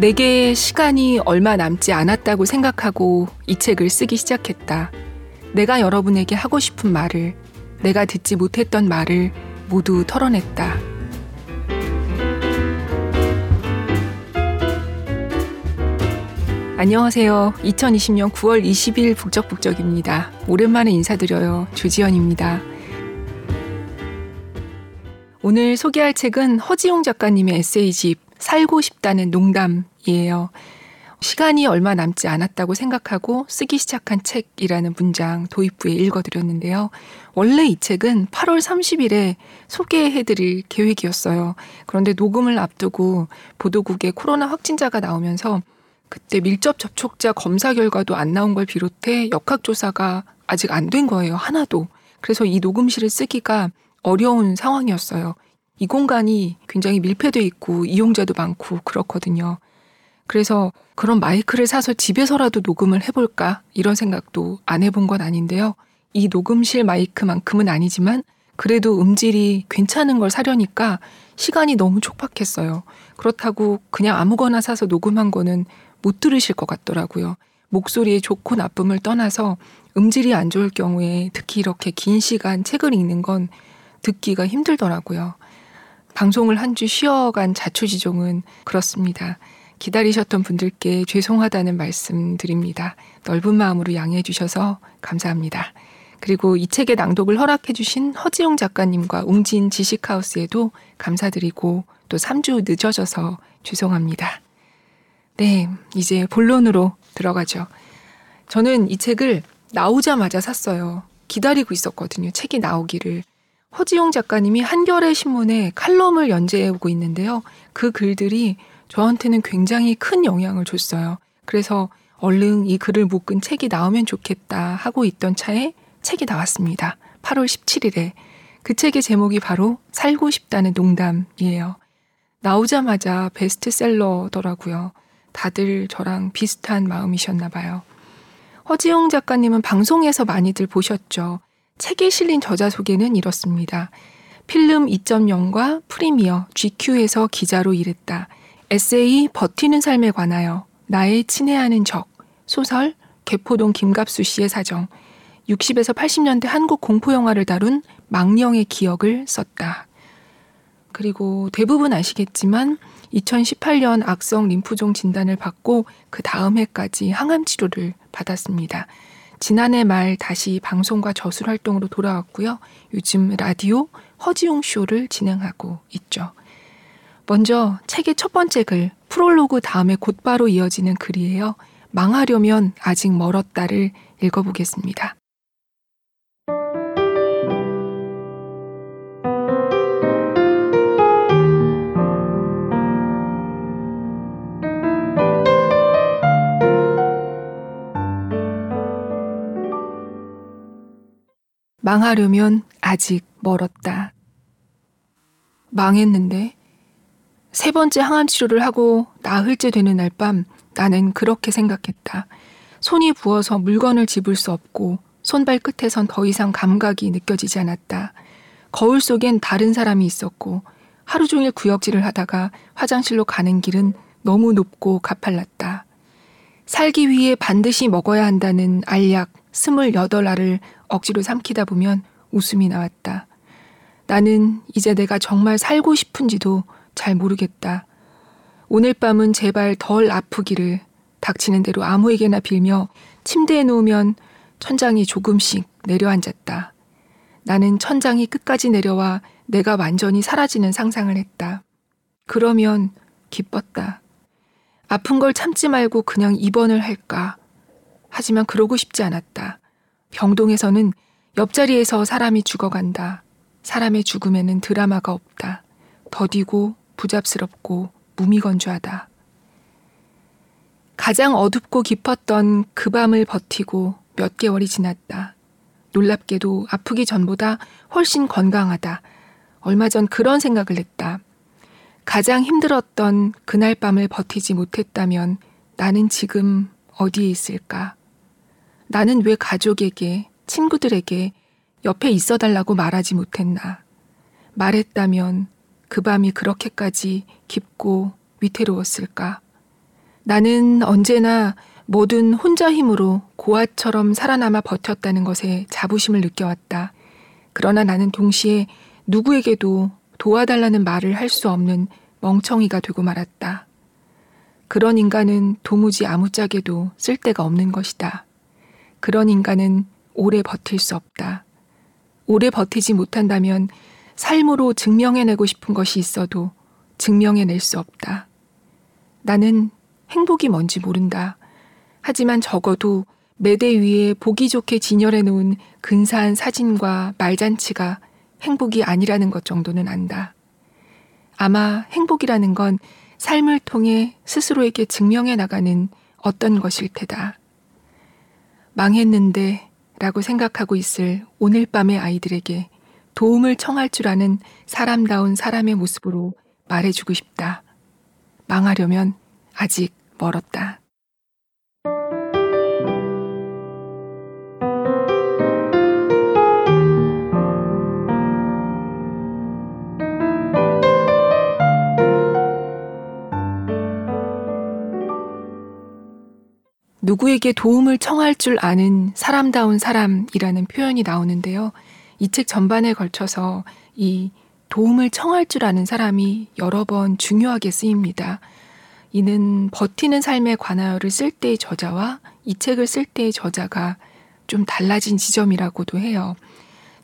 내게 시간이 얼마 남지 않았다고 생각하고 이 책을 쓰기 시작했다. 내가 여러분에게 하고 싶은 말을, 내가 듣지 못했던 말을 모두 털어냈다. 안녕하세요. 2020년 9월 20일 북적북적입니다. 오랜만에 인사드려요. 조지현입니다. 오늘 소개할 책은 허지용 작가님의 에세이집 살고 싶다는 농담이에요. 시간이 얼마 남지 않았다고 생각하고 쓰기 시작한 책이라는 문장 도입부에 읽어드렸는데요. 원래 이 책은 8월 30일에 소개해드릴 계획이었어요. 그런데 녹음을 앞두고 보도국에 코로나 확진자가 나오면서 그때 밀접 접촉자 검사 결과도 안 나온 걸 비롯해 역학조사가 아직 안 된 거예요. 하나도. 그래서 이 녹음실을 쓰기가 어려운 상황이었어요. 이 공간이 굉장히 밀폐돼 있고 이용자도 많고 그렇거든요. 그래서 그런 마이크를 사서 집에서라도 녹음을 해볼까 이런 생각도 안 해본 건 아닌데요. 이 녹음실 마이크만큼은 아니지만 그래도 음질이 괜찮은 걸 사려니까 시간이 너무 촉박했어요. 그렇다고 그냥 아무거나 사서 녹음한 거는 못 들으실 것 같더라고요. 목소리의 좋고 나쁨을 떠나서 음질이 안 좋을 경우에 특히 이렇게 긴 시간 책을 읽는 건 듣기가 힘들더라고요. 방송을 한 주 쉬어간 자초지종은 그렇습니다. 기다리셨던 분들께 죄송하다는 말씀 드립니다. 넓은 마음으로 양해해 주셔서 감사합니다. 그리고 이 책의 낭독을 허락해 주신 허지용 작가님과 웅진 지식하우스에도 감사드리고 또 3주 늦어져서 죄송합니다. 네, 이제 본론으로 들어가죠. 저는 이 책을 나오자마자 샀어요. 기다리고 있었거든요. 책이 나오기를. 허지용 작가님이 한겨레 신문에 칼럼을 연재해오고 있는데요. 그 글들이 저한테는 굉장히 큰 영향을 줬어요. 그래서 얼른 이 글을 묶은 책이 나오면 좋겠다 하고 있던 차에 책이 나왔습니다. 8월 17일에. 그 책의 제목이 바로 살고 싶다는 농담이에요. 나오자마자 베스트셀러더라고요. 다들 저랑 비슷한 마음이셨나 봐요. 허지용 작가님은 방송에서 많이들 보셨죠. 책에 실린 저자 소개는 이렇습니다. 필름 2.0과 프리미어 GQ에서 기자로 일했다. 에세이 버티는 삶에 관하여 나의 친애하는 적, 소설 개포동 김갑수 씨의 사정, 60에서 80년대 한국 공포영화를 다룬 망령의 기억을 썼다. 그리고 대부분 아시겠지만 2018년 악성 림프종 진단을 받고 그 다음 해까지 항암 치료를 받았습니다. 지난해 말 다시 방송과 저술 활동으로 돌아왔고요. 요즘 라디오 허지용 쇼를 진행하고 있죠. 먼저 책의 첫 번째 글, 프롤로그 다음에 곧바로 이어지는 글이에요. 망하려면 아직 멀었다를 읽어보겠습니다. 망하려면 아직 멀었다. 망했는데 세 번째 항암 치료를 하고 나흘째 되는 날 밤 나는 그렇게 생각했다. 손이 부어서 물건을 집을 수 없고 손발 끝에선 더 이상 감각이 느껴지지 않았다. 거울 속엔 다른 사람이 있었고 하루 종일 구역질을 하다가 화장실로 가는 길은 너무 높고 가팔랐다. 살기 위해 반드시 먹어야 한다는 알약 28알을 억지로 삼키다 보면 웃음이 나왔다. 나는 이제 내가 정말 살고 싶은지도 잘 모르겠다. 오늘 밤은 제발 덜 아프기를 닥치는 대로 아무에게나 빌며 침대에 누우면 천장이 조금씩 내려앉았다. 나는 천장이 끝까지 내려와 내가 완전히 사라지는 상상을 했다. 그러면 기뻤다. 아픈 걸 참지 말고 그냥 입원을 할까. 하지만 그러고 싶지 않았다. 병동에서는 옆자리에서 사람이 죽어간다. 사람의 죽음에는 드라마가 없다. 더디고 부잡스럽고 무미건조하다. 가장 어둡고 깊었던 그 밤을 버티고 몇 개월이 지났다. 놀랍게도 아프기 전보다 훨씬 건강하다. 얼마 전 그런 생각을 했다. 가장 힘들었던 그날 밤을 버티지 못했다면 나는 지금 어디에 있을까? 나는 왜 가족에게, 친구들에게 옆에 있어 달라고 말하지 못했나. 말했다면 그 밤이 그렇게까지 깊고 위태로웠을까. 나는 언제나 뭐든 혼자 힘으로 고아처럼 살아남아 버텼다는 것에 자부심을 느껴왔다. 그러나 나는 동시에 누구에게도 도와달라는 말을 할 수 없는 멍청이가 되고 말았다. 그런 인간은 도무지 아무짝에도 쓸데가 없는 것이다. 그런 인간은 오래 버틸 수 없다. 오래 버티지 못한다면 삶으로 증명해내고 싶은 것이 있어도 증명해낼 수 없다. 나는 행복이 뭔지 모른다. 하지만 적어도 매대 위에 보기 좋게 진열해 놓은 근사한 사진과 말잔치가 행복이 아니라는 것 정도는 안다. 아마 행복이라는 건 삶을 통해 스스로에게 증명해 나가는 어떤 것일 테다. 망했는데 라고 생각하고 있을 오늘 밤의 아이들에게 도움을 청할 줄 아는 사람다운 사람의 모습으로 말해주고 싶다. 망하려면 아직 멀었다. 누구에게 도움을 청할 줄 아는 사람다운 사람이라는 표현이 나오는데요. 이 책 전반에 걸쳐서 이 도움을 청할 줄 아는 사람이 여러 번 중요하게 쓰입니다. 이는 버티는 삶의 관하여를 쓸 때의 저자와 이 책을 쓸 때의 저자가 좀 달라진 지점이라고도 해요.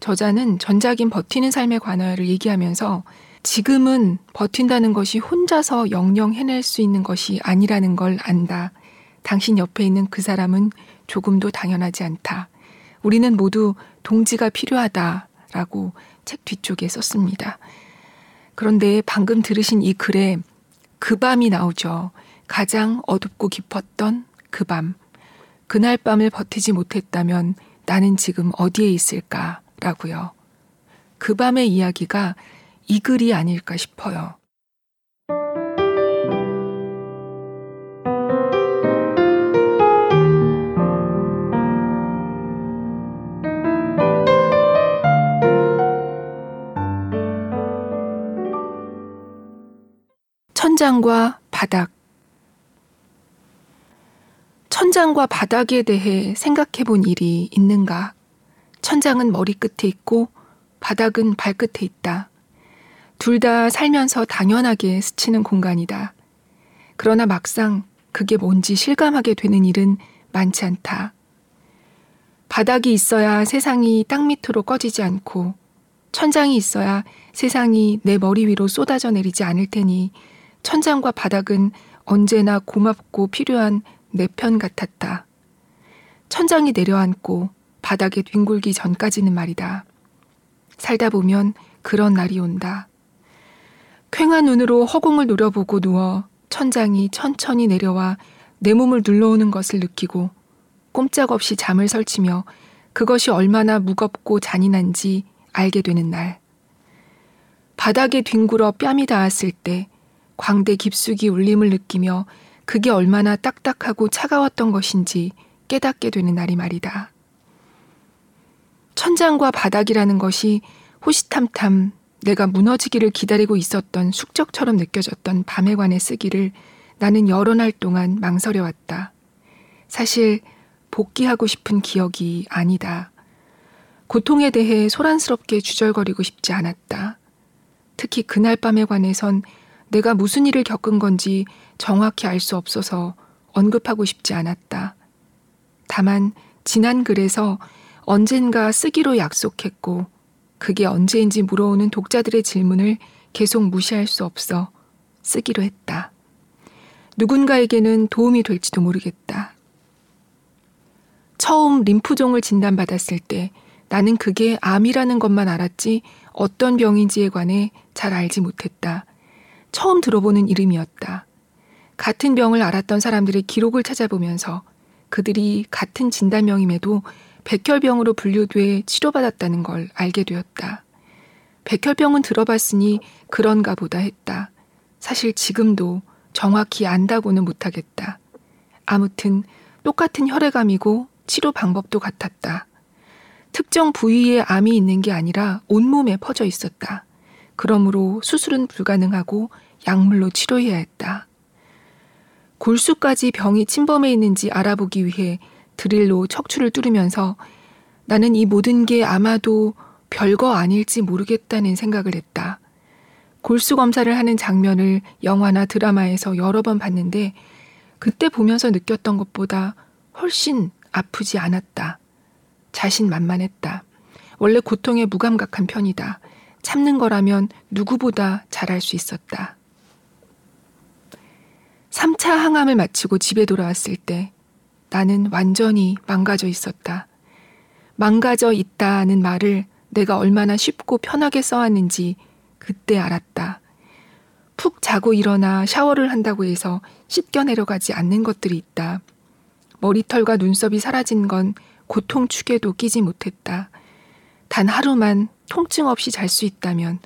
저자는 전작인 버티는 삶의 관하여를 얘기하면서 지금은 버틴다는 것이 혼자서 영영 해낼 수 있는 것이 아니라는 걸 안다. 당신 옆에 있는 그 사람은 조금도 당연하지 않다. 우리는 모두 동지가 필요하다. 라고 책 뒤쪽에 썼습니다. 그런데 방금 들으신 이 글에 그 밤이 나오죠. 가장 어둡고 깊었던 그 밤. 그날 밤을 버티지 못했다면 나는 지금 어디에 있을까? 라고요. 그 밤의 이야기가 이 글이 아닐까 싶어요. 천장과 바닥. 천장과 바닥에 대해 생각해 본 일이 있는가? 천장은 머리끝에 있고 바닥은 발끝에 있다. 둘 다 살면서 당연하게 스치는 공간이다. 그러나 막상 그게 뭔지 실감하게 되는 일은 많지 않다. 바닥이 있어야 세상이 땅 밑으로 꺼지지 않고 천장이 있어야 세상이 내 머리 위로 쏟아져 내리지 않을 테니 천장과 바닥은 언제나 고맙고 필요한 내 편 같았다. 천장이 내려앉고 바닥에 뒹굴기 전까지는 말이다. 살다 보면 그런 날이 온다. 퀭한 눈으로 허공을 노려보고 누워 천장이 천천히 내려와 내 몸을 눌러오는 것을 느끼고 꼼짝없이 잠을 설치며 그것이 얼마나 무겁고 잔인한지 알게 되는 날. 바닥에 뒹굴어 뺨이 닿았을 때 광대 깊숙이 울림을 느끼며 그게 얼마나 딱딱하고 차가웠던 것인지 깨닫게 되는 날이 말이다. 천장과 바닥이라는 것이 호시탐탐 내가 무너지기를 기다리고 있었던 숙적처럼 느껴졌던 밤에 관해 쓰기를 나는 여러 날 동안 망설여왔다. 사실 복귀하고 싶은 기억이 아니다. 고통에 대해 소란스럽게 주절거리고 싶지 않았다. 특히 그날 밤에 관해선 내가 무슨 일을 겪은 건지 정확히 알 수 없어서 언급하고 싶지 않았다. 다만 지난 글에서 언젠가 쓰기로 약속했고 그게 언제인지 물어오는 독자들의 질문을 계속 무시할 수 없어 쓰기로 했다. 누군가에게는 도움이 될지도 모르겠다. 처음 림프종을 진단받았을 때 나는 그게 암이라는 것만 알았지 어떤 병인지에 관해 잘 알지 못했다. 처음 들어보는 이름이었다. 같은 병을 앓았던 사람들의 기록을 찾아보면서 그들이 같은 진단명임에도 백혈병으로 분류돼 치료받았다는 걸 알게 되었다. 백혈병은 들어봤으니 그런가 보다 했다. 사실 지금도 정확히 안다고는 못하겠다. 아무튼 똑같은 혈액암이고 치료 방법도 같았다. 특정 부위에 암이 있는 게 아니라 온몸에 퍼져 있었다. 그러므로 수술은 불가능하고 약물로 치료해야 했다. 골수까지 병이 침범해 있는지 알아보기 위해 드릴로 척추를 뚫으면서 나는 이 모든 게 아마도 별거 아닐지 모르겠다는 생각을 했다. 골수 검사를 하는 장면을 영화나 드라마에서 여러 번 봤는데 그때 보면서 느꼈던 것보다 훨씬 아프지 않았다. 자신만만했다. 원래 고통에 무감각한 편이다. 참는 거라면 누구보다 잘할 수 있었다. 3차 항암을 마치고 집에 돌아왔을 때 나는 완전히 망가져 있었다. 망가져 있다는 말을 내가 얼마나 쉽고 편하게 써왔는지 그때 알았다. 푹 자고 일어나 샤워를 한다고 해서 씻겨 내려가지 않는 것들이 있다. 머리털과 눈썹이 사라진 건 고통 축에도 끼지 못했다. 단 하루만 통증 없이 잘 수 있다면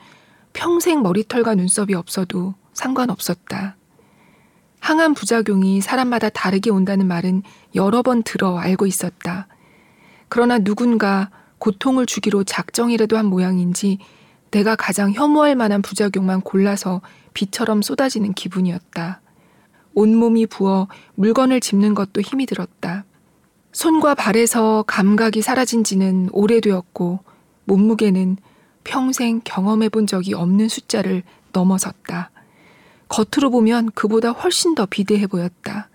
평생 머리털과 눈썹이 없어도 상관없었다. 항암 부작용이 사람마다 다르게 온다는 말은 여러 번 들어 알고 있었다. 그러나 누군가 고통을 주기로 작정이라도 한 모양인지 내가 가장 혐오할 만한 부작용만 골라서 비처럼 쏟아지는 기분이었다. 온몸이 부어 물건을 짚는 것도 힘이 들었다. 손과 발에서 감각이 사라진 지는 오래되었고 몸무게는 평생 경험해 본 적이 없는 숫자를 넘어섰다. 겉으로 보면 그보다 훨씬 더 비대해 보였다.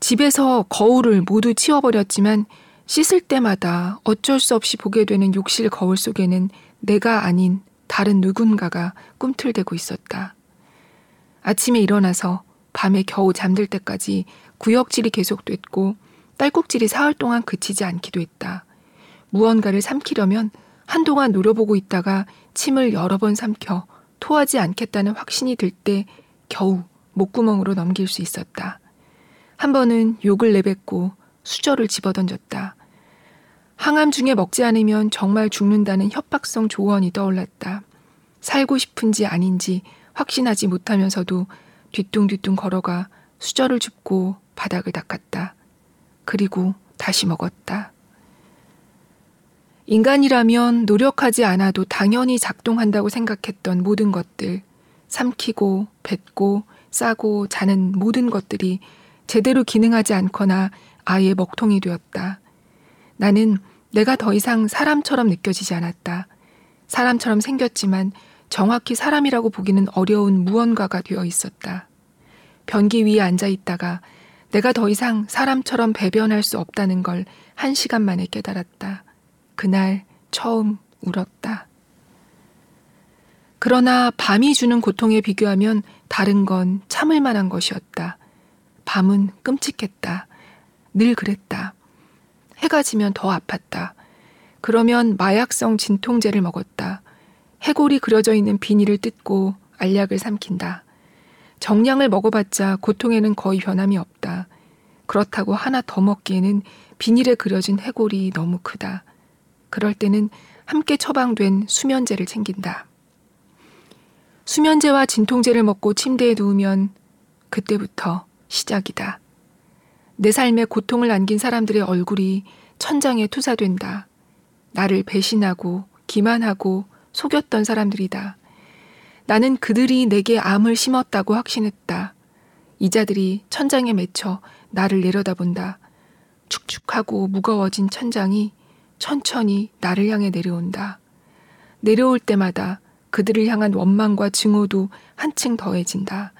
집에서 거울을 모두 치워버렸지만 씻을 때마다 어쩔 수 없이 보게 되는 욕실 거울 속에는 내가 아닌 다른 누군가가 꿈틀대고 있었다. 아침에 일어나서 밤에 겨우 잠들 때까지 구역질이 계속됐고 딸꾹질이 사흘 동안 그치지 않기도 했다. 무언가를 삼키려면 한동안 노려보고 있다가 침을 여러 번 삼켜 토하지 않겠다는 확신이 들 때 겨우 목구멍으로 넘길 수 있었다. 한 번은 욕을 내뱉고 수저를 집어던졌다. 항암 중에 먹지 않으면 정말 죽는다는 협박성 조언이 떠올랐다. 살고 싶은지 아닌지 확신하지 못하면서도 뒤뚱뒤뚱 걸어가 수저를 줍고 바닥을 닦았다. 그리고 다시 먹었다. 인간이라면 노력하지 않아도 당연히 작동한다고 생각했던 모든 것들, 삼키고, 뱉고, 싸고, 자는 모든 것들이 제대로 기능하지 않거나 아예 먹통이 되었다. 나는 내가 더 이상 사람처럼 느껴지지 않았다. 사람처럼 생겼지만 정확히 사람이라고 보기는 어려운 무언가가 되어 있었다. 변기 위에 앉아 있다가 내가 더 이상 사람처럼 배변할 수 없다는 걸 한 시간 만에 깨달았다. 그날 처음 울었다. 그러나 밤이 주는 고통에 비교하면 다른 건 참을 만한 것이었다. 밤은 끔찍했다. 늘 그랬다. 해가 지면 더 아팠다. 그러면 마약성 진통제를 먹었다. 해골이 그려져 있는 비닐을 뜯고 알약을 삼킨다. 정량을 먹어봤자 고통에는 거의 변함이 없다. 그렇다고 하나 더 먹기에는 비닐에 그려진 해골이 너무 크다. 그럴 때는 함께 처방된 수면제를 챙긴다. 수면제와 진통제를 먹고 침대에 누우면 그때부터 시작이다. 내 삶에 고통을 안긴 사람들의 얼굴이 천장에 투사된다. 나를 배신하고 기만하고 속였던 사람들이다. 나는 그들이 내게 암을 심었다고 확신했다. 이자들이 천장에 맺혀 나를 내려다본다. 축축하고 무거워진 천장이 천천히 나를 향해 내려온다. 내려올 때마다 그들을 향한 원망과 증오도 한층 더해진다.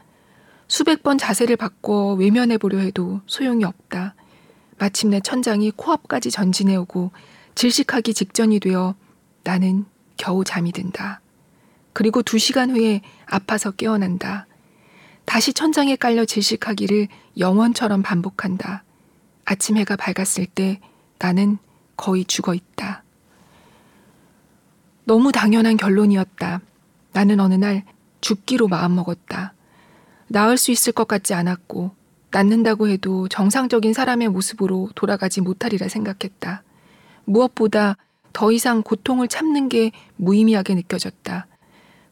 수백 번 자세를 바꿔 외면해 보려 해도 소용이 없다. 마침내 천장이 코앞까지 전진해 오고 질식하기 직전이 되어 나는 겨우 잠이 든다. 그리고 두 시간 후에 아파서 깨어난다. 다시 천장에 깔려 질식하기를 영원처럼 반복한다. 아침 해가 밝았을 때 나는 거의 죽어 있다. 너무 당연한 결론이었다. 나는 어느 날 죽기로 마음먹었다. 나을 수 있을 것 같지 않았고, 낫는다고 해도 정상적인 사람의 모습으로 돌아가지 못하리라 생각했다. 무엇보다 더 이상 고통을 참는 게 무의미하게 느껴졌다.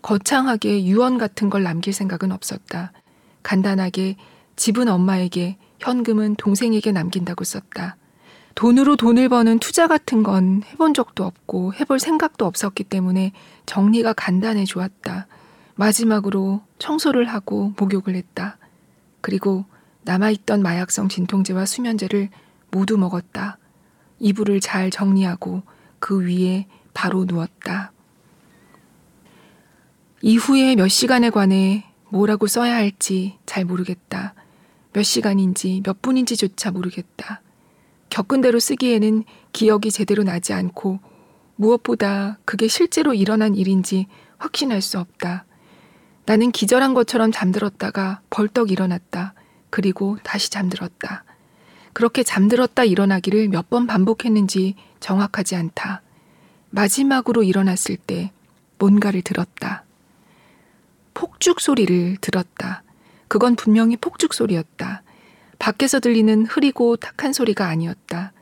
거창하게 유언 같은 걸 남길 생각은 없었다. 간단하게 집은 엄마에게, 현금은 동생에게 남긴다고 썼다. 돈으로 돈을 버는 투자 같은 건 해본 적도 없고 해볼 생각도 없었기 때문에 정리가 간단해 좋았다. 마지막으로 청소를 하고 목욕을 했다. 그리고 남아있던 마약성 진통제와 수면제를 모두 먹었다. 이불을 잘 정리하고 그 위에 바로 누웠다. 이후에 몇 시간에 관해 뭐라고 써야 할지 잘 모르겠다. 몇 시간인지 몇 분인지조차 모르겠다. 겪은 대로 쓰기에는 기억이 제대로 나지 않고 무엇보다 그게 실제로 일어난 일인지 확신할 수 없다. 나는 기절한 것처럼 잠들었다가 벌떡 일어났다. 그리고 다시 잠들었다. 그렇게 잠들었다 일어나기를 몇 번 반복했는지 정확하지 않다. 마지막으로 일어났을 때 뭔가를 들었다. 폭죽 소리를 들었다. 그건 분명히 폭죽 소리였다. 밖에서 들리는 흐리고 탁한 소리가 아니었다.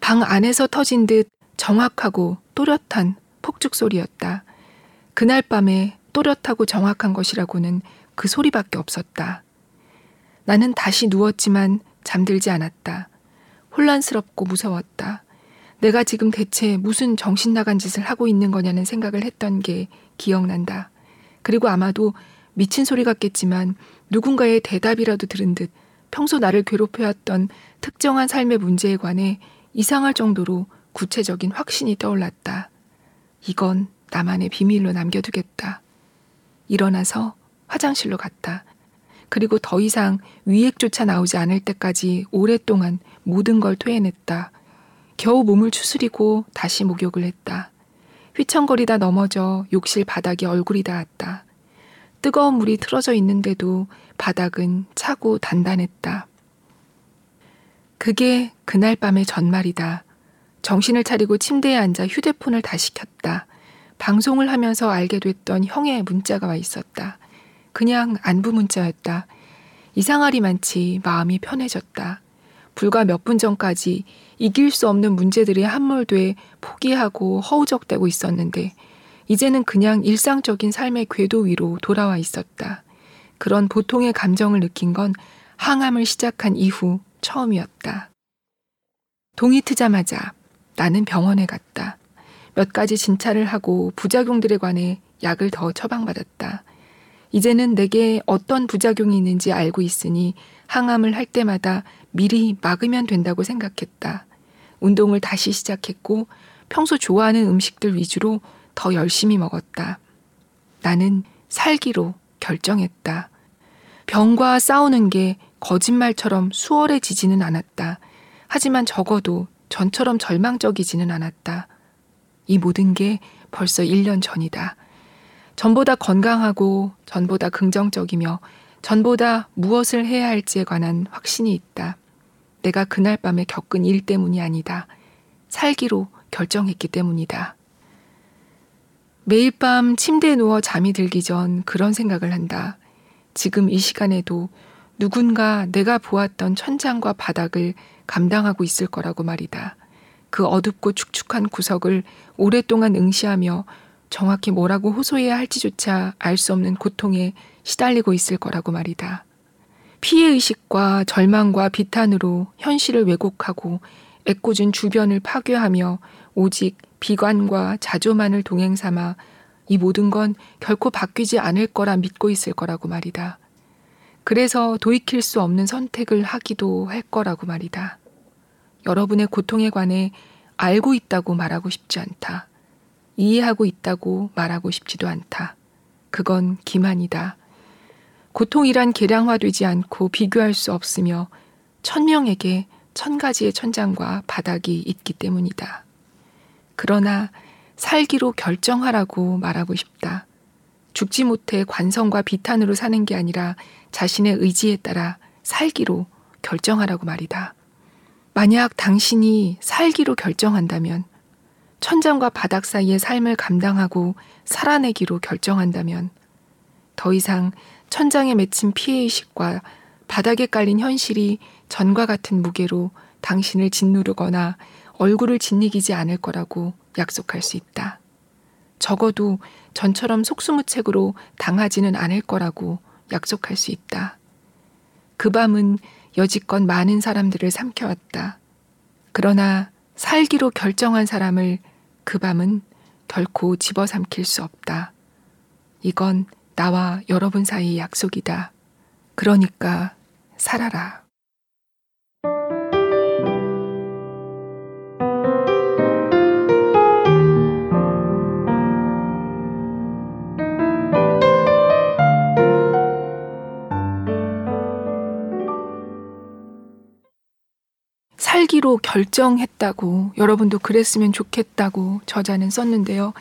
방 안에서 터진 듯 정확하고 또렷한 폭죽 소리였다. 그날 밤에 또렷하고 정확한 것이라고는 그 소리밖에 없었다. 나는 다시 누웠지만 잠들지 않았다. 혼란스럽고 무서웠다. 내가 지금 대체 무슨 정신 나간 짓을 하고 있는 거냐는 생각을 했던 게 기억난다. 그리고 아마도 미친 소리 같겠지만 누군가의 대답이라도 들은 듯 평소 나를 괴롭혀왔던 특정한 삶의 문제에 관해 이상할 정도로 구체적인 확신이 떠올랐다. 이건 나만의 비밀로 남겨두겠다. 일어나서 화장실로 갔다. 그리고 더 이상 위액조차 나오지 않을 때까지 오랫동안 모든 걸 토해냈다. 겨우 몸을 추스리고 다시 목욕을 했다. 휘청거리다 넘어져 욕실 바닥에 얼굴이 닿았다. 뜨거운 물이 틀어져 있는데도 바닥은 차고 단단했다. 그게 그날 밤의 전말이다. 정신을 차리고 침대에 앉아 휴대폰을 다시 켰다. 방송을 하면서 알게 됐던 형의 문자가 와 있었다. 그냥 안부 문자였다. 이상하리만치 마음이 편해졌다. 불과 몇 분 전까지 이길 수 없는 문제들이 함몰돼 포기하고 허우적대고 있었는데 이제는 그냥 일상적인 삶의 궤도 위로 돌아와 있었다. 그런 보통의 감정을 느낀 건 항암을 시작한 이후 처음이었다. 동이 트자마자 나는 병원에 갔다. 몇 가지 진찰을 하고 부작용들에 관해 약을 더 처방받았다. 이제는 내게 어떤 부작용이 있는지 알고 있으니 항암을 할 때마다 미리 막으면 된다고 생각했다. 운동을 다시 시작했고 평소 좋아하는 음식들 위주로 더 열심히 먹었다. 나는 살기로 결정했다. 병과 싸우는 게 거짓말처럼 수월해지지는 않았다. 하지만 적어도 전처럼 절망적이지는 않았다. 이 모든 게 벌써 1년 전이다. 전보다 건강하고 전보다 긍정적이며 전보다 무엇을 해야 할지에 관한 확신이 있다. 내가 그날 밤에 겪은 일 때문이 아니다. 살기로 결정했기 때문이다. 매일 밤 침대에 누워 잠이 들기 전 그런 생각을 한다. 지금 이 시간에도 누군가 내가 보았던 천장과 바닥을 감당하고 있을 거라고 말이다. 그 어둡고 축축한 구석을 오랫동안 응시하며 정확히 뭐라고 호소해야 할지조차 알 수 없는 고통에 시달리고 있을 거라고 말이다. 피해 의식과 절망과 비탄으로 현실을 왜곡하고 애꿎은 주변을 파괴하며 오직 비관과 자조만을 동행 삼아 이 모든 건 결코 바뀌지 않을 거라 믿고 있을 거라고 말이다. 그래서 돌이킬 수 없는 선택을 하기도 할 거라고 말이다. 여러분의 고통에 관해 알고 있다고 말하고 싶지 않다. 이해하고 있다고 말하고 싶지도 않다. 그건 기만이다. 고통이란 계량화되지 않고 비교할 수 없으며 천명에게 천 가지의 천장과 바닥이 있기 때문이다. 그러나 살기로 결정하라고 말하고 싶다. 죽지 못해 관성과 비탄으로 사는 게 아니라 자신의 의지에 따라 살기로 결정하라고 말이다. 만약 당신이 살기로 결정한다면 천장과 바닥 사이의 삶을 감당하고 살아내기로 결정한다면 더 이상 천장에 맺힌 피해의식과 바닥에 깔린 현실이 전과 같은 무게로 당신을 짓누르거나 얼굴을 짓이기지 않을 거라고 약속할 수 있다. 적어도 전처럼 속수무책으로 당하지는 않을 거라고 약속할 수 있다. 그 밤은 여지껏 많은 사람들을 삼켜왔다. 그러나 살기로 결정한 사람을 그 밤은 결코 집어삼킬 수 없다. 이건 나와 여러분 사이의 약속이다. 그러니까 살아라. 살기로 결정했다고 여러분도 그랬으면 좋겠다고 저자는 썼는데요.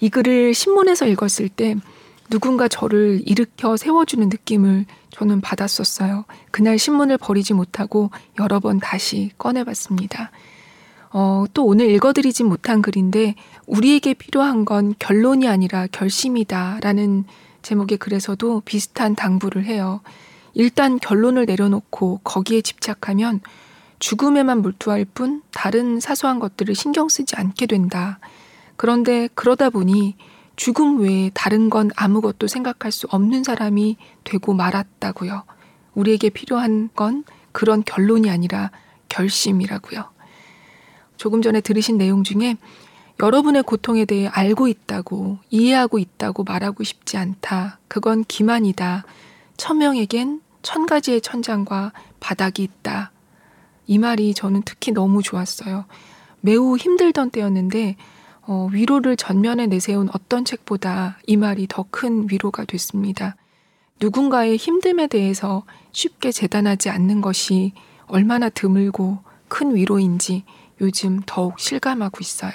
이 글을 신문에서 읽었을 때 누군가 저를 일으켜 세워주는 느낌을 저는 받았었어요. 그날 신문을 버리지 못하고 여러 번 다시 꺼내봤습니다. 어, 또 오늘 읽어드리진 못한 글인데 우리에게 필요한 건 결론이 아니라 결심이다 라는 제목의 글에서도 비슷한 당부를 해요. 일단 결론을 내려놓고 거기에 집착하면 죽음에만 몰두할 뿐 다른 사소한 것들을 신경 쓰지 않게 된다. 그런데 그러다 보니 죽음 외에 다른 건 아무것도 생각할 수 없는 사람이 되고 말았다고요. 우리에게 필요한 건 그런 결론이 아니라 결심이라고요. 조금 전에 들으신 내용 중에 여러분의 고통에 대해 알고 있다고, 이해하고 있다고 말하고 싶지 않다. 그건 기만이다. 천명에겐 천 가지의 천장과 바닥이 있다. 이 말이 저는 특히 너무 좋았어요. 매우 힘들던 때였는데, 어, 위로를 전면에 내세운 어떤 책보다 이 말이 더 큰 위로가 됐습니다. 누군가의 힘듦에 대해서 쉽게 재단하지 않는 것이 얼마나 드물고 큰 위로인지 요즘 더욱 실감하고 있어요.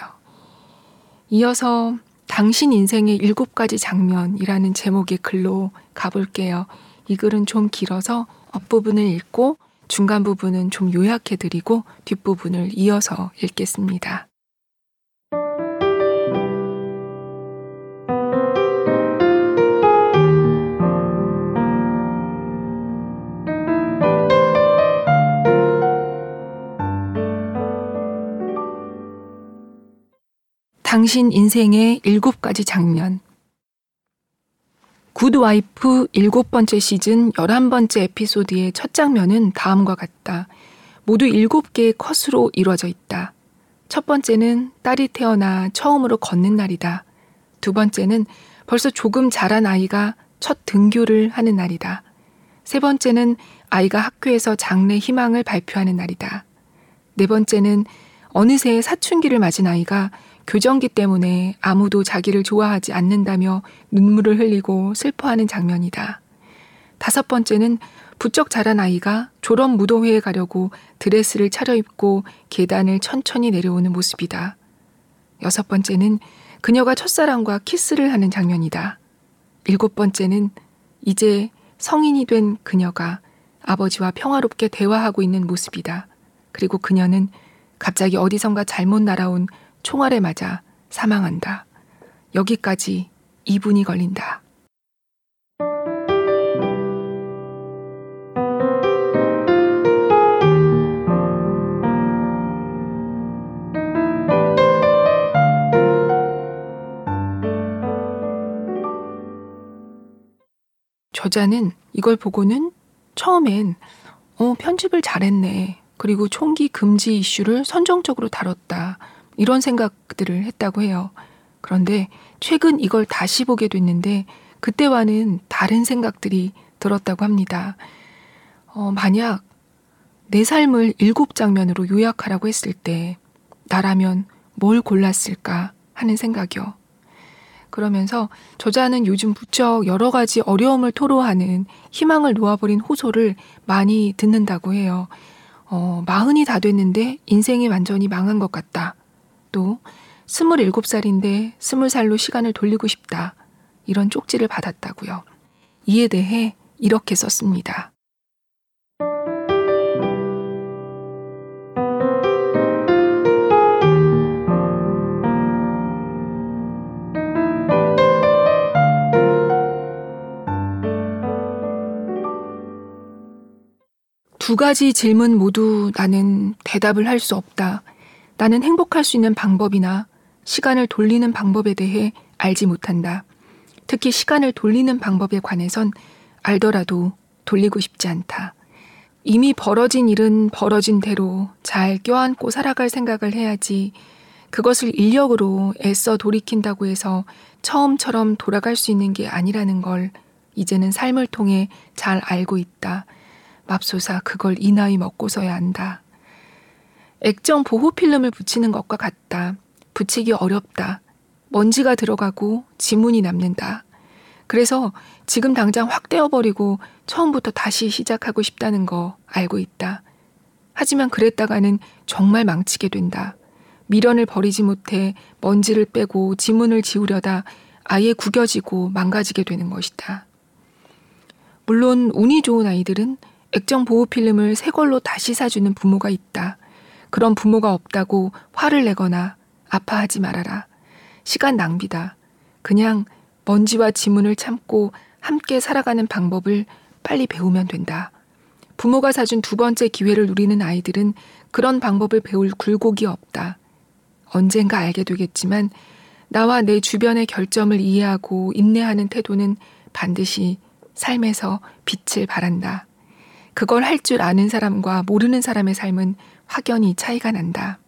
이어서 당신 인생의 일곱 가지 장면이라는 제목의 글로 가볼게요. 이 글은 좀 길어서 앞부분을 읽고 중간 부분은 좀 요약해 드리고 뒷부분을 이어서 읽겠습니다. 당신 인생의 일곱 가지 장면. 굿와이프 일곱 번째 시즌 열한 번째 에피소드의 첫 장면은 다음과 같다. 모두 일곱 개의 컷으로 이루어져 있다. 첫 번째는 딸이 태어나 처음으로 걷는 날이다. 두 번째는 벌써 조금 자란 아이가 첫 등교를 하는 날이다. 세 번째는 아이가 학교에서 장래 희망을 발표하는 날이다. 네 번째는 어느새 사춘기를 맞은 아이가 교정기 때문에 아무도 자기를 좋아하지 않는다며 눈물을 흘리고 슬퍼하는 장면이다. 다섯 번째는 부쩍 자란 아이가 졸업 무도회에 가려고 드레스를 차려입고 계단을 천천히 내려오는 모습이다. 여섯 번째는 그녀가 첫사랑과 키스를 하는 장면이다. 일곱 번째는 이제 성인이 된 그녀가 아버지와 평화롭게 대화하고 있는 모습이다. 그리고 그녀는 갑자기 어디선가 잘못 날아온 총알에 맞아 사망한다. 여기까지 2분이 걸린다. 저자는 이걸 보고는 처음엔 어, 편집을 잘했네. 그리고 총기 금지 이슈를 선정적으로 다뤘다. 이런 생각들을 했다고 해요. 그런데 최근 이걸 다시 보게 됐는데 그때와는 다른 생각들이 들었다고 합니다. 어, 만약 내 삶을 일곱 장면으로 요약하라고 했을 때 나라면 뭘 골랐을까 하는 생각이요. 그러면서 저자는 요즘 부쩍 여러 가지 어려움을 토로하는 희망을 놓아버린 호소를 많이 듣는다고 해요. 어, 마흔이 다 됐는데 인생이 완전히 망한 것 같다. 또 스물일곱 살인데 스물 살로 시간을 돌리고 싶다. 이런 쪽지를 받았다고요. 이에 대해 이렇게 썼습니다. 두 가지 질문 모두 나는 대답을 할 수 없다. 나는 행복할 수 있는 방법이나 시간을 돌리는 방법에 대해 알지 못한다. 특히 시간을 돌리는 방법에 관해선 알더라도 돌리고 싶지 않다. 이미 벌어진 일은 벌어진 대로 잘 껴안고 살아갈 생각을 해야지 그것을 인력으로 애써 돌이킨다고 해서 처음처럼 돌아갈 수 있는 게 아니라는 걸 이제는 삶을 통해 잘 알고 있다. 맙소사 그걸 이 나이 먹고서야 안다. 액정 보호 필름을 붙이는 것과 같다. 붙이기 어렵다. 먼지가 들어가고 지문이 남는다. 그래서 지금 당장 확 떼어버리고 처음부터 다시 시작하고 싶다는 거 알고 있다. 하지만 그랬다가는 정말 망치게 된다. 미련을 버리지 못해 먼지를 빼고 지문을 지우려다 아예 구겨지고 망가지게 되는 것이다. 물론 운이 좋은 아이들은 액정 보호 필름을 새 걸로 다시 사주는 부모가 있다. 그런 부모가 없다고 화를 내거나 아파하지 말아라. 시간 낭비다. 그냥 먼지와 지문을 참고 함께 살아가는 방법을 빨리 배우면 된다. 부모가 사준 두 번째 기회를 누리는 아이들은 그런 방법을 배울 굴곡이 없다. 언젠가 알게 되겠지만 나와 내 주변의 결점을 이해하고 인내하는 태도는 반드시 삶에서 빛을 발한다. 그걸 할 줄 아는 사람과 모르는 사람의 삶은 확연히 차이가 난다.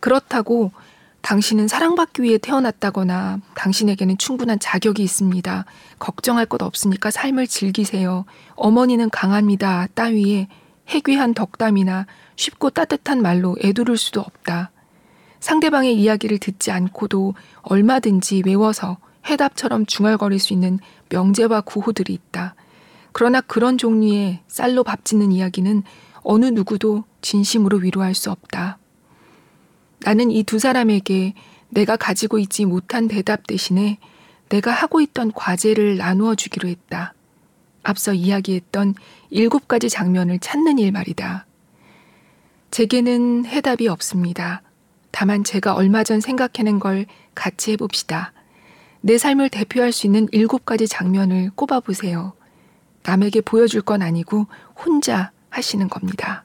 그렇다고 당신은 사랑받기 위해 태어났다거나 당신에게는 충분한 자격이 있습니다. 걱정할 것 없으니까 삶을 즐기세요. 어머니는 강합니다. 따위에 해귀한 덕담이나 쉽고 따뜻한 말로 애두를 수도 없다. 상대방의 이야기를 듣지 않고도 얼마든지 외워서 해답처럼 중얼거릴 수 있는 명제와 구호들이 있다. 그러나 그런 종류의 쌀로 밥 짓는 이야기는 어느 누구도 진심으로 위로할 수 없다. 나는 이 두 사람에게 내가 가지고 있지 못한 대답 대신에 내가 하고 있던 과제를 나누어 주기로 했다. 앞서 이야기했던 일곱 가지 장면을 찾는 일 말이다. 제게는 해답이 없습니다. 다만 제가 얼마 전 생각해낸 걸 같이 해봅시다. 내 삶을 대표할 수 있는 일곱 가지 장면을 꼽아보세요. 남에게 보여줄 건 아니고 혼자 하시는 겁니다.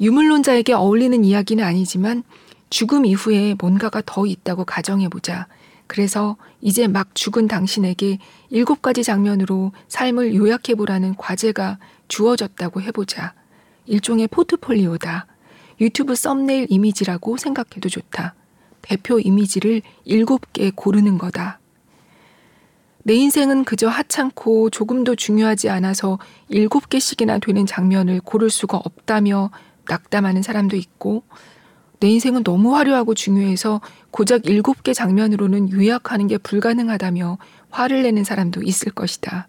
유물론자에게 어울리는 이야기는 아니지만 죽음 이후에 뭔가가 더 있다고 가정해보자. 그래서 이제 막 죽은 당신에게 일곱 가지 장면으로 삶을 요약해보라는 과제가 주어졌다고 해보자. 일종의 포트폴리오다. 유튜브 썸네일 이미지라고 생각해도 좋다. 대표 이미지를 일곱 개 고르는 거다. 내 인생은 그저 하찮고 조금도 중요하지 않아서 일곱 개씩이나 되는 장면을 고를 수가 없다며 낙담하는 사람도 있고, 내 인생은 너무 화려하고 중요해서 고작 일곱 개 장면으로는 요약하는 게 불가능하다며 화를 내는 사람도 있을 것이다.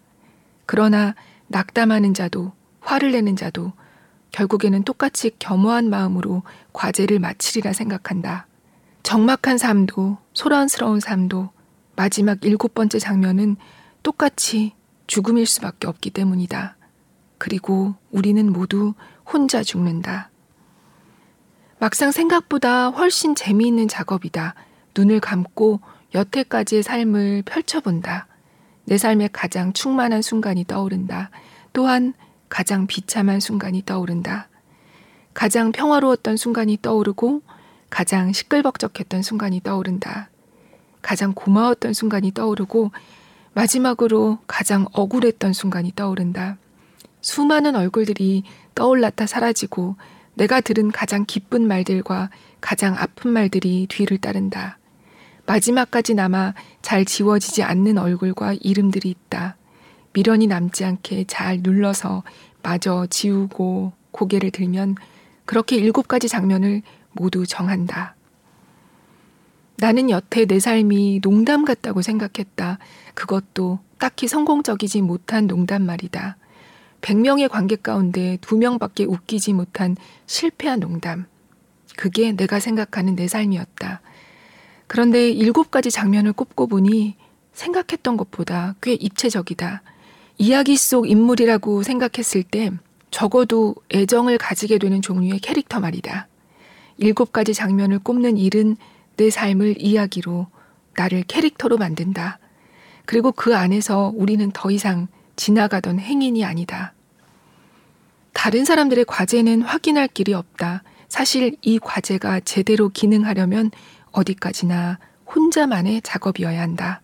그러나 낙담하는 자도 화를 내는 자도 결국에는 똑같이 겸허한 마음으로 과제를 마치리라 생각한다. 적막한 삶도 소란스러운 삶도 마지막 일곱 번째 장면은 똑같이 죽음일 수밖에 없기 때문이다. 그리고 우리는 모두 혼자 죽는다. 막상 생각보다 훨씬 재미있는 작업이다. 눈을 감고 여태까지의 삶을 펼쳐본다. 내 삶의 가장 충만한 순간이 떠오른다. 또한 가장 비참한 순간이 떠오른다. 가장 평화로웠던 순간이 떠오르고 가장 시끌벅적했던 순간이 떠오른다. 가장 고마웠던 순간이 떠오르고 마지막으로 가장 억울했던 순간이 떠오른다. 수많은 얼굴들이 떠올랐다 사라지고 내가 들은 가장 기쁜 말들과 가장 아픈 말들이 뒤를 따른다. 마지막까지 남아 잘 지워지지 않는 얼굴과 이름들이 있다. 미련이 남지 않게 잘 눌러서 마저 지우고 고개를 들면 그렇게 일곱 가지 장면을 모두 정한다. 나는 여태 내 삶이 농담 같다고 생각했다. 그것도 딱히 성공적이지 못한 농담 말이다. 100명의 관객 가운데 2명밖에 웃기지 못한 실패한 농담. 그게 내가 생각하는 내 삶이었다. 그런데 일곱 가지 장면을 꼽고 보니 생각했던 것보다 꽤 입체적이다. 이야기 속 인물이라고 생각했을 때 적어도 애정을 가지게 되는 종류의 캐릭터 말이다. 일곱 가지 장면을 꼽는 일은 내 삶을 이야기로 나를 캐릭터로 만든다. 그리고 그 안에서 우리는 더 이상 지나가던 행인이 아니다. 다른 사람들의 과제는 확인할 길이 없다. 사실 이 과제가 제대로 기능하려면 어디까지나 혼자만의 작업이어야 한다.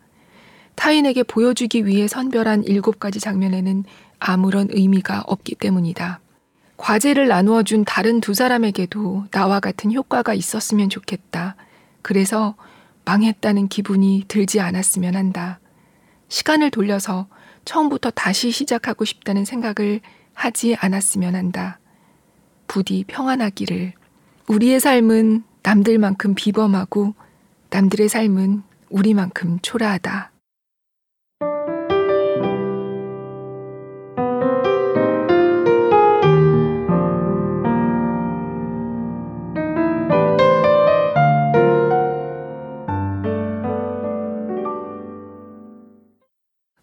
타인에게 보여주기 위해 선별한 일곱 가지 장면에는 아무런 의미가 없기 때문이다. 과제를 나누어 준 다른 두 사람에게도 나와 같은 효과가 있었으면 좋겠다. 그래서 망했다는 기분이 들지 않았으면 한다. 시간을 돌려서 처음부터 다시 시작하고 싶다는 생각을 하지 않았으면 한다. 부디 평안하기를. 우리의 삶은 남들만큼 비범하고 남들의 삶은 우리만큼 초라하다.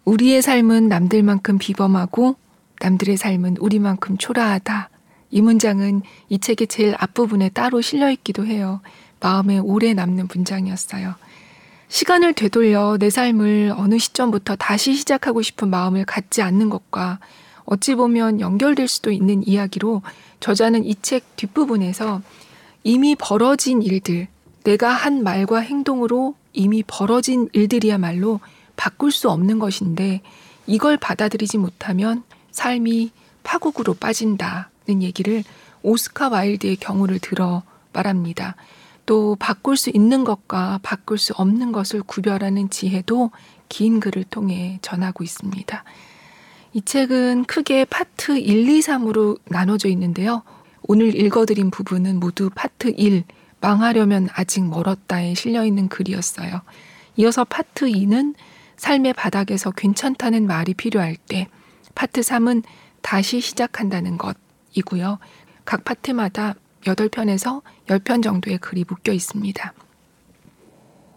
우리의 삶은 남들만큼 비범하고 남들의 삶은 우리만큼 초라하다. 이 문장은 이 책의 제일 앞부분에 따로 실려 있기도 해요. 마음에 오래 남는 문장이었어요. 시간을 되돌려 내 삶을 어느 시점부터 다시 시작하고 싶은 마음을 갖지 않는 것과 어찌 보면 연결될 수도 있는 이야기로 저자는 이 책 뒷부분에서 이미 벌어진 일들, 내가 한 말과 행동으로 이미 벌어진 일들이야말로 바꿀 수 없는 것인데 이걸 받아들이지 못하면 삶이 파국으로 빠진다는 얘기를 오스카 와일드의 경우를 들어 말합니다. 또 바꿀 수 있는 것과 바꿀 수 없는 것을 구별하는 지혜도 긴 글을 통해 전하고 있습니다. 이 책은 크게 파트 1, 2, 3으로 나눠져 있는데요. 오늘 읽어드린 부분은 모두 파트 1, 망하려면 아직 멀었다에 실려 있는 글이었어요. 이어서 파트 2는 삶의 바닥에서 괜찮다는 말이 필요할 때, 파트 3은 다시 시작한다는 것이고요. 각 파트마다 8편에서 10편 정도의 글이 묶여 있습니다.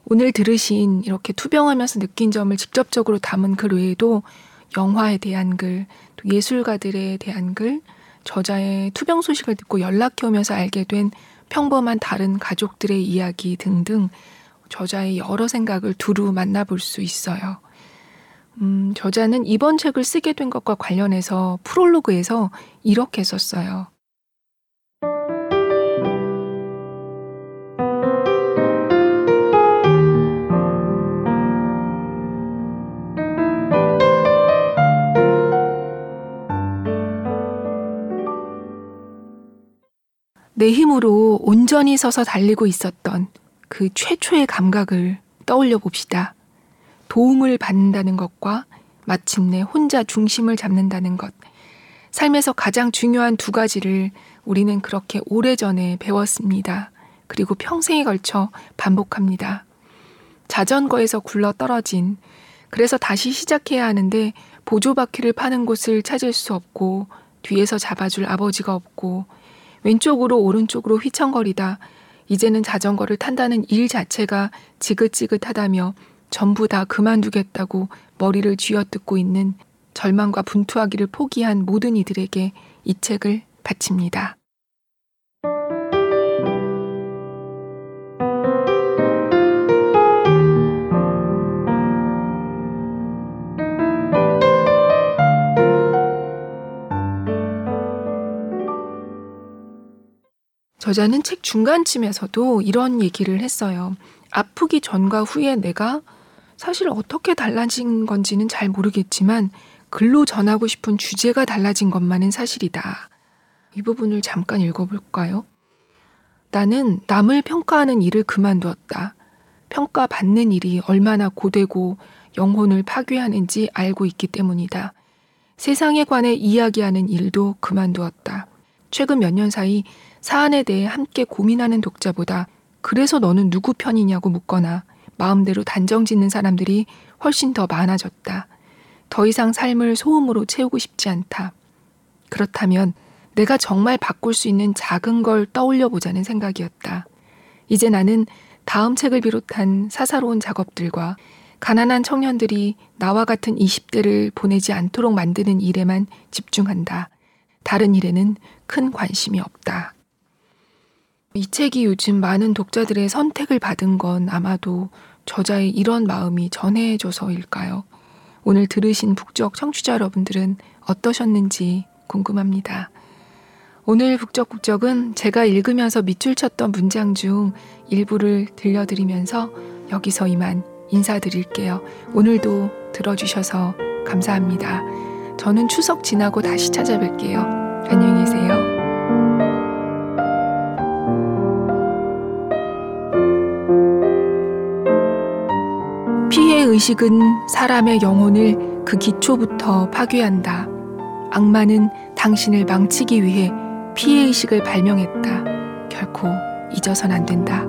오늘 들으신 이렇게 투병하면서 느낀 점을 직접적으로 담은 글 외에도 영화에 대한 글, 또 예술가들에 대한 글, 저자의 투병 소식을 듣고 연락해 오면서 알게 된 평범한 다른 가족들의 이야기 등등 저자의 여러 생각을 두루 만나볼 수 있어요. 음, 저자는 이번 책을 쓰게 된 것과 관련해서 프롤로그에서 이렇게 썼어요. 내 힘으로 온전히 서서 달리고 있었던 그 최초의 감각을 떠올려 봅시다. 도움을 받는다는 것과 마침내 혼자 중심을 잡는다는 것. 삶에서 가장 중요한 두 가지를 우리는 그렇게 오래전에 배웠습니다. 그리고 평생에 걸쳐 반복합니다. 자전거에서 굴러 떨어진, 그래서 다시 시작해야 하는데 보조바퀴를 파는 곳을 찾을 수 없고, 뒤에서 잡아줄 아버지가 없고, 왼쪽으로 오른쪽으로 휘청거리다 이제는 자전거를 탄다는 일 자체가 지긋지긋하다며 전부 다 그만두겠다고 머리를 쥐어뜯고 있는 절망과 분투하기를 포기한 모든 이들에게 이 책을 바칩니다. 저자는 책 중간쯤에서도 이런 얘기를 했어요. 아프기 전과 후에 내가 사실 어떻게 달라진 건지는 잘 모르겠지만 글로 전하고 싶은 주제가 달라진 것만은 사실이다. 이 부분을 잠깐 읽어볼까요? 나는 남을 평가하는 일을 그만두었다. 평가받는 일이 얼마나 고되고 영혼을 파괴하는지 알고 있기 때문이다. 세상에 관해 이야기하는 일도 그만두었다. 최근 몇 년 사이 사안에 대해 함께 고민하는 독자보다 그래서 너는 누구 편이냐고 묻거나 마음대로 단정 짓는 사람들이 훨씬 더 많아졌다. 더 이상 삶을 소음으로 채우고 싶지 않다. 그렇다면 내가 정말 바꿀 수 있는 작은 걸 떠올려 보자는 생각이었다. 이제 나는 다음 책을 비롯한 사사로운 작업들과 가난한 청년들이 나와 같은 20대를 보내지 않도록 만드는 일에만 집중한다. 다른 일에는 큰 관심이 없다. 이 책이 요즘 많은 독자들의 선택을 받은 건 아마도 저자의 이런 마음이 전해져서일까요? 오늘 들으신 북적 청취자 여러분들은 어떠셨는지 궁금합니다. 오늘 북적북적은 제가 읽으면서 밑줄 쳤던 문장 중 일부를 들려드리면서 여기서 이만 인사드릴게요. 오늘도 들어주셔서 감사합니다. 저는 추석 지나고 다시 찾아뵐게요. 안녕히 계세요. 의식은 사람의 영혼을 그 기초부터 파괴한다. 악마는 당신을 망치기 위해 피해 의식을 발명했다. 결코 잊어선 안 된다.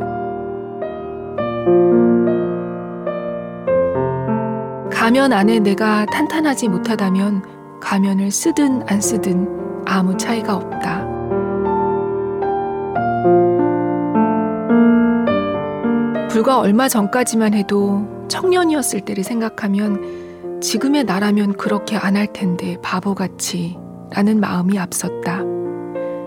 가면 안에 내가 탄탄하지 못하다면 가면을 쓰든 안 쓰든 아무 차이가 없다. 불과 얼마 전까지만 해도 청년이었을 때를 생각하면 지금의 나라면 그렇게 안 할 텐데 바보같이 라는 마음이 앞섰다.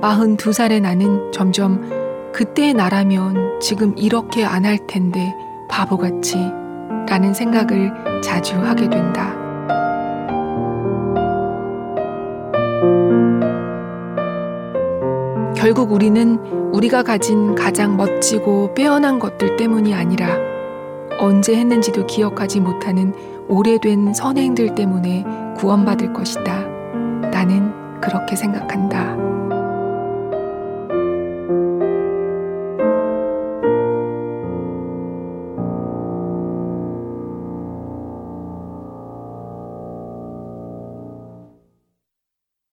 42살의 나는 점점 그때의 나라면 지금 이렇게 안 할 텐데 바보같이 라는 생각을 자주 하게 된다. 결국 우리는 우리가 가진 가장 멋지고 빼어난 것들 때문이 아니라 언제 했는지도 기억하지 못하는 오래된 선행들 때문에 구원받을 것이다. 나는 그렇게 생각한다.